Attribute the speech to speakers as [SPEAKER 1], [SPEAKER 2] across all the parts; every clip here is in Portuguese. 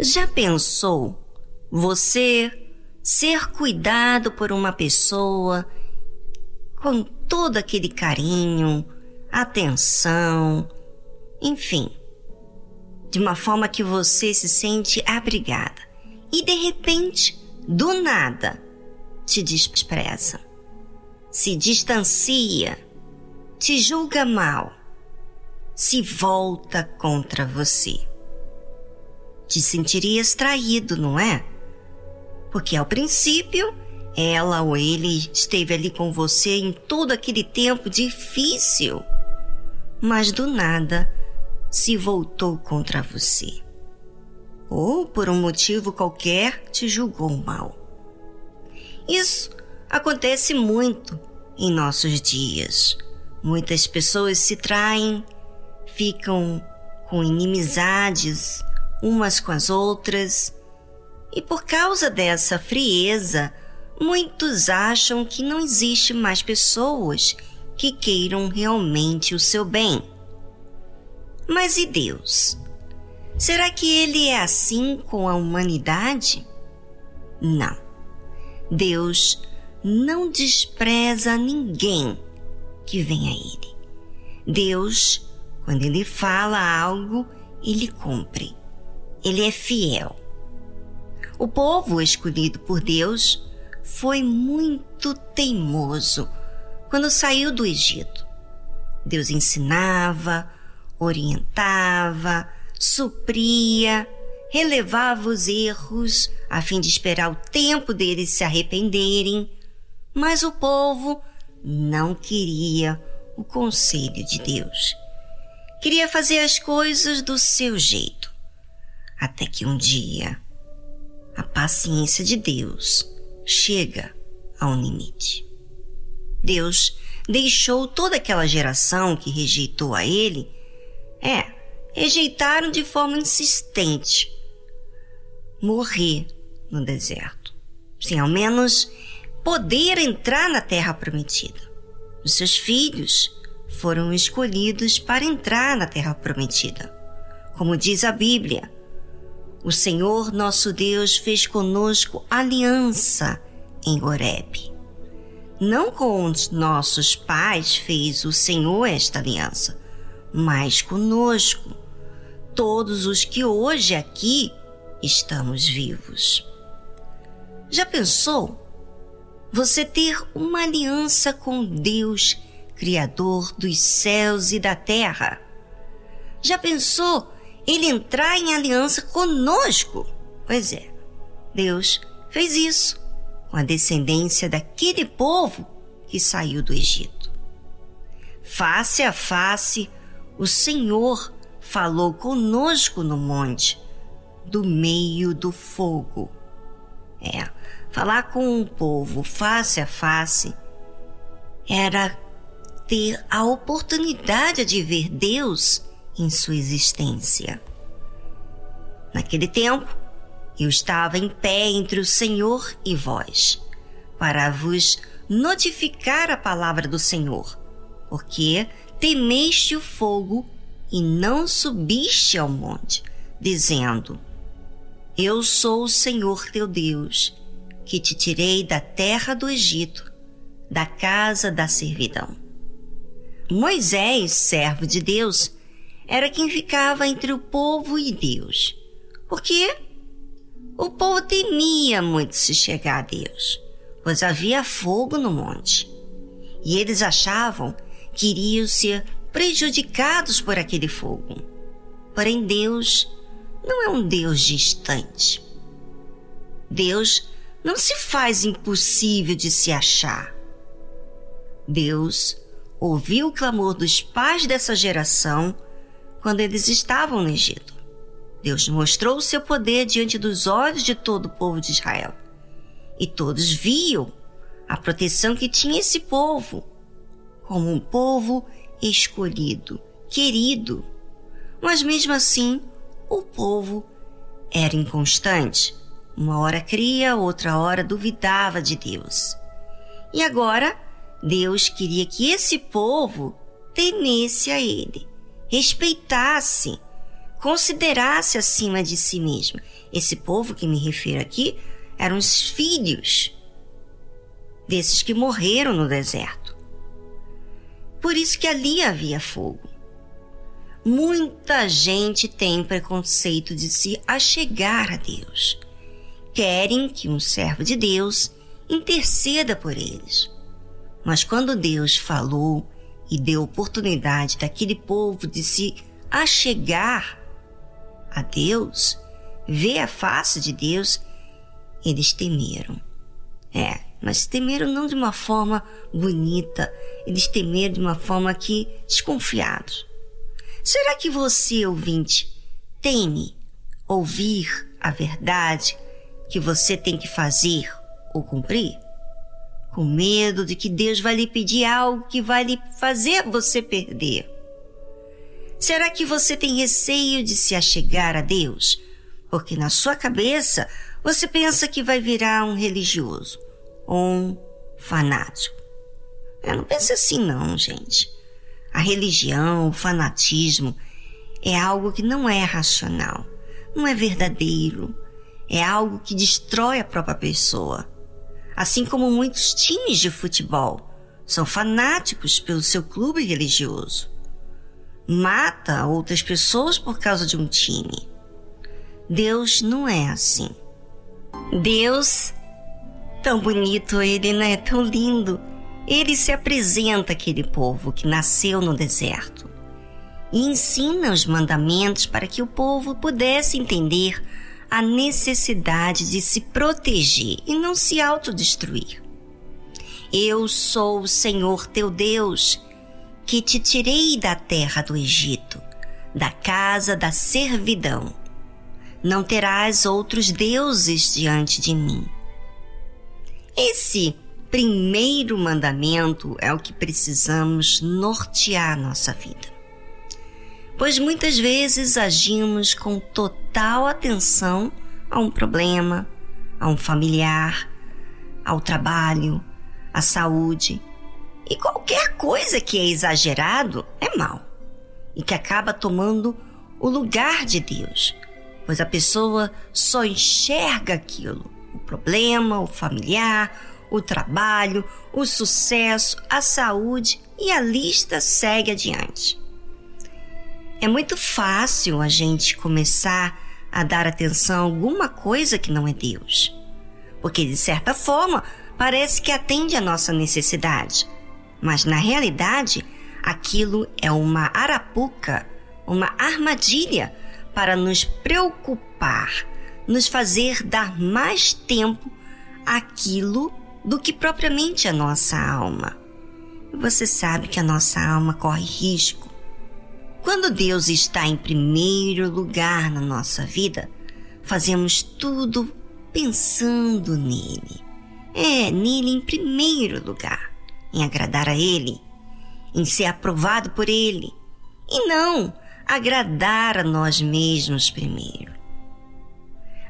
[SPEAKER 1] Já pensou você ser cuidado por uma pessoa com todo aquele carinho, atenção, enfim, de uma forma que você se sente abrigada e de repente, do nada, te despreza, se distancia, te julga mal, se volta contra você. Te sentirias traído, não é? Porque ao princípio, ela ou ele esteve ali com você em todo aquele tempo difícil, mas do nada se voltou contra você. Ou por um motivo qualquer te julgou mal. Isso acontece muito em nossos dias. Muitas pessoas se traem, ficam com inimizades umas com as outras, e por causa dessa frieza, muitos acham que não existe mais pessoas que queiram realmente o seu bem. Mas e Deus? Será que ele é assim com a humanidade? Não. Deus não despreza ninguém que vem a ele. Deus, quando ele fala algo, ele cumpre. Ele é fiel. O povo escolhido por Deus foi muito teimoso quando saiu do Egito. Deus ensinava, orientava, supria, relevava os erros a fim de esperar o tempo deles se arrependerem, mas o povo não queria o conselho de Deus. Queria fazer as coisas do seu jeito. Até que um dia a paciência de Deus chega a um limite. Deus deixou toda aquela geração que rejeitou a ele, é, rejeitaram de forma insistente, morrer no deserto, sem ao menos poder entrar na terra prometida. Os seus filhos foram escolhidos para entrar na terra prometida. Como diz a Bíblia, o Senhor nosso Deus fez conosco aliança em Horebe. Não com os nossos pais fez o Senhor esta aliança, mas conosco, todos os que hoje aqui estamos vivos. Já pensou você ter uma aliança com Deus, Criador dos céus e da terra? Já pensou ele entrar em aliança conosco. Pois é, Deus fez isso com a descendência daquele povo que saiu do Egito. Face a face, o Senhor falou conosco no monte, do meio do fogo. É, falar com um povo face a face era ter a oportunidade de ver Deus em sua existência. Naquele tempo, eu estava em pé entre o Senhor e vós, para vos notificar a palavra do Senhor, porque temeste o fogo e não subiste ao monte, dizendo: Eu sou o Senhor teu Deus, que te tirei da terra do Egito, da casa da servidão. Moisés, servo de Deus, era quem ficava entre o povo e Deus. Porque o povo temia muito se chegar a Deus, pois havia fogo no monte. E eles achavam que iriam ser prejudicados por aquele fogo. Porém, Deus não é um Deus distante. Deus não se faz impossível de se achar. Deus ouviu o clamor dos pais dessa geração quando eles estavam no Egito. Deus mostrou o seu poder diante dos olhos de todo o povo de Israel. E todos viam a proteção que tinha esse povo, como um povo escolhido, querido. Mas mesmo assim, o povo era inconstante. Uma hora cria, outra hora duvidava de Deus. E agora, Deus queria que esse povo temesse a ele, respeitasse, considerasse acima de si mesmo. Esse povo que me refiro aqui eram os filhos desses que morreram no deserto. Por isso que ali havia fogo. Muita gente tem preconceito de se achegar a Deus. Querem que um servo de Deus interceda por eles. Mas quando Deus falou e deu oportunidade daquele povo de se achegar a Deus, ver a face de Deus, eles temeram. É, mas temeram não de uma forma bonita, eles temeram de uma forma que desconfiados. Será que você, ouvinte, teme ouvir a verdade que você tem que fazer ou cumprir? Com medo de que Deus vai lhe pedir algo que vai lhe fazer você perder? Será que você tem receio de se achegar a Deus? Porque na sua cabeça você pensa que vai virar um religioso ou um fanático. Eu não penso assim não, gente. A religião, o fanatismo é algo que não é racional, não é verdadeiro, é algo que destrói a própria pessoa. Assim como muitos times de futebol são fanáticos pelo seu clube religioso. Mata outras pessoas por causa de um time. Deus não é assim. Deus, tão bonito ele, né? Tão lindo ele se apresenta àquele povo que nasceu no deserto e ensina os mandamentos para que o povo pudesse entender a necessidade de se proteger e não se autodestruir. Eu sou o Senhor teu Deus, que te tirei da terra do Egito, da casa da servidão. Não terás outros deuses diante de mim. Esse primeiro mandamento é o que precisamos nortear nossa vida. Pois muitas vezes agimos com total atenção a um problema, a um familiar, ao trabalho, à saúde. E qualquer coisa que é exagerado é mal e que acaba tomando o lugar de Deus, pois a pessoa só enxerga aquilo, o problema, o familiar, o trabalho, o sucesso, a saúde e a lista segue adiante. É muito fácil a gente começar a dar atenção a alguma coisa que não é Deus, porque de certa forma parece que atende a nossa necessidade, mas na realidade aquilo é uma arapuca, uma armadilha para nos preocupar, nos fazer dar mais tempo àquilo do que propriamente a nossa alma. Você sabe que a nossa alma corre risco. Quando Deus está em primeiro lugar na nossa vida, fazemos tudo pensando nele. É, nele em primeiro lugar, em agradar a ele, em ser aprovado por ele, e não agradar a nós mesmos primeiro.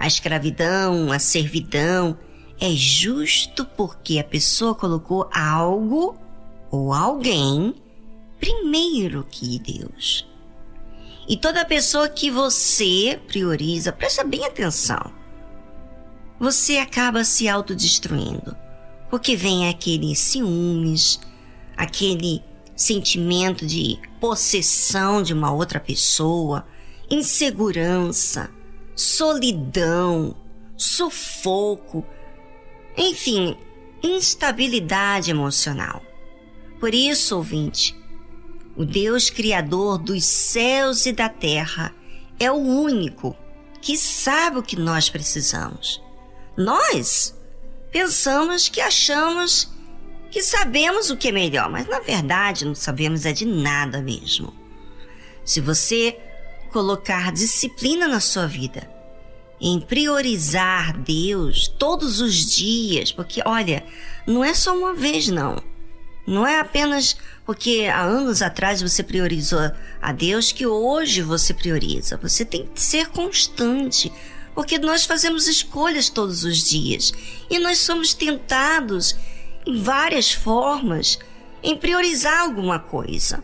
[SPEAKER 1] A escravidão, a servidão, é justo porque a pessoa colocou algo ou alguém primeiro que Deus. E toda pessoa que você prioriza, presta bem atenção, você acaba se autodestruindo. Porque vem aquele ciúmes, aquele sentimento de possessão de uma outra pessoa, insegurança, solidão, sufoco enfim, instabilidade emocional. Por isso, ouvinte, o Deus Criador dos céus e da terra é o único que sabe o que nós precisamos. Nós pensamos que achamos que sabemos o que é melhor, mas na verdade não sabemos é de nada mesmo. Se você colocar disciplina na sua vida, em priorizar Deus todos os dias, porque olha, não é só uma vez não. Não é apenas porque há anos atrás você priorizou a Deus que hoje você prioriza. Você tem que ser constante, porque nós fazemos escolhas todos os dias e nós somos tentados em várias formas em priorizar alguma coisa.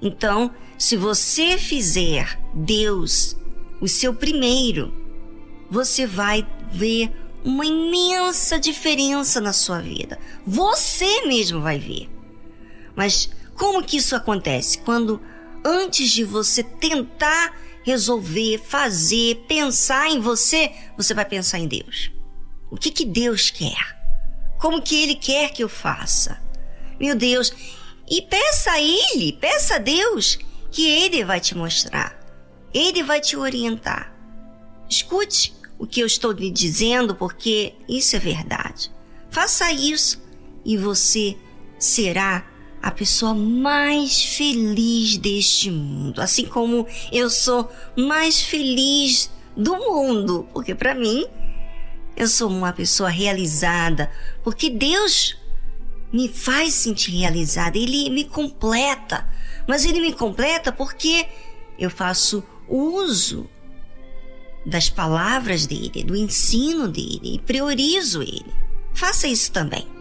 [SPEAKER 1] Então, se você fizer Deus o seu primeiro, você vai ver uma imensa diferença na sua vida. Você mesmo vai ver. Mas como que isso acontece? Quando antes de você tentar resolver, fazer, pensar em você, você vai pensar em Deus. O que que Deus quer? Como que ele quer que eu faça? Meu Deus, e peça a ele, peça a Deus que ele vai te mostrar. Ele vai te orientar. Escute o que eu estou lhe dizendo, porque isso é verdade. Faça isso e você será a pessoa mais feliz deste mundo, assim como eu sou mais feliz do mundo, porque para mim eu sou uma pessoa realizada, porque Deus me faz sentir realizada, ele me completa. Mas ele me completa porque eu faço uso das palavras dele, do ensino dele e priorizo ele. Faça isso também.